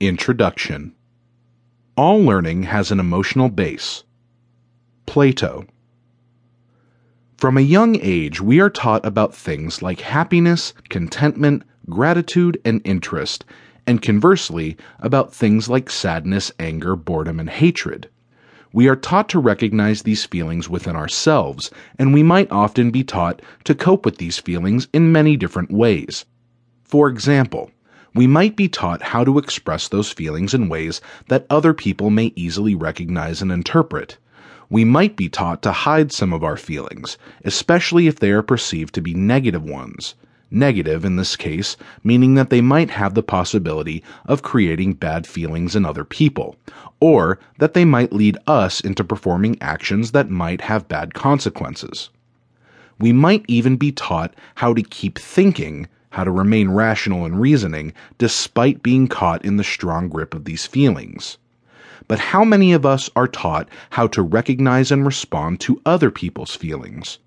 Introduction All learning has an emotional base. Plato. From a young age, we are taught about things like happiness, contentment, gratitude, and interest, and conversely, about things like sadness, anger, boredom, and hatred. We are taught to recognize these feelings within ourselves, and we might often be taught to cope with these feelings in many different ways. For example, we might be taught how to express those feelings in ways that other people may easily recognize and interpret. We might be taught to hide some of our feelings, especially if they are perceived to be negative ones. Negative, in this case, meaning that they might have the possibility of creating bad feelings in other people, or that they might lead us into performing actions that might have bad consequences. We might even be taught how to keep thinking, how to remain rational in reasoning, despite being caught in the strong grip of these feelings. But how many of us are taught how to recognize and respond to other people's feelings?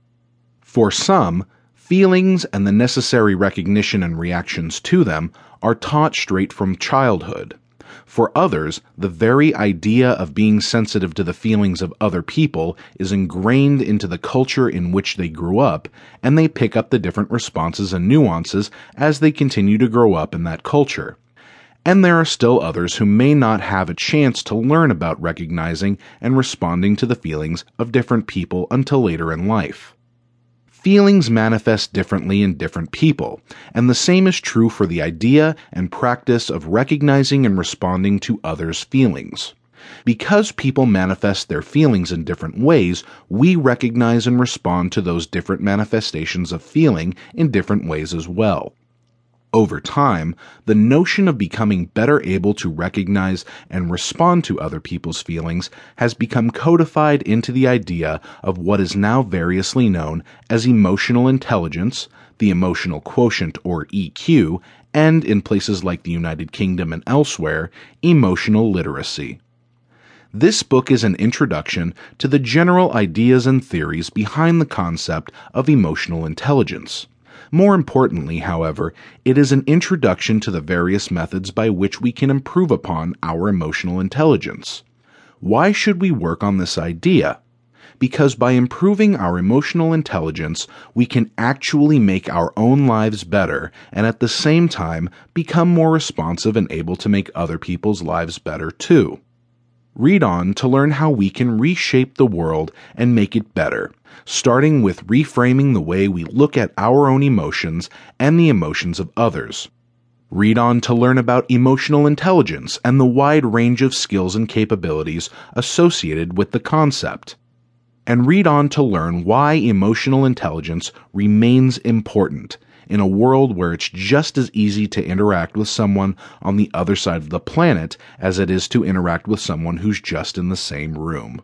For some, feelings and the necessary recognition and reactions to them are taught straight from childhood. For others, the very idea of being sensitive to the feelings of other people is ingrained into the culture in which they grew up, and they pick up the different responses and nuances as they continue to grow up in that culture. And there are still others who may not have a chance to learn about recognizing and responding to the feelings of different people until later in life. Feelings manifest differently in different people, and the same is true for the idea and practice of recognizing and responding to others' feelings. Because people manifest their feelings in different ways, we recognize and respond to those different manifestations of feeling in different ways as well. Over time, the notion of becoming better able to recognize and respond to other people's feelings has become codified into the idea of what is now variously known as emotional intelligence, the emotional quotient or EQ, and in places like the United Kingdom and elsewhere, emotional literacy. This book is an introduction to the general ideas and theories behind the concept of emotional intelligence. More importantly, however, it is an introduction to the various methods by which we can improve upon our emotional intelligence. Why should we work on this idea? Because by improving our emotional intelligence, we can actually make our own lives better and at the same time become more responsive and able to make other people's lives better too. Read on to learn how we can reshape the world and make it better, starting with reframing the way we look at our own emotions and the emotions of others. Read on to learn about emotional intelligence and the wide range of skills and capabilities associated with the concept. And read on to learn why emotional intelligence remains important in a world where it's just as easy to interact with someone on the other side of the planet as it is to interact with someone who's just in the same room.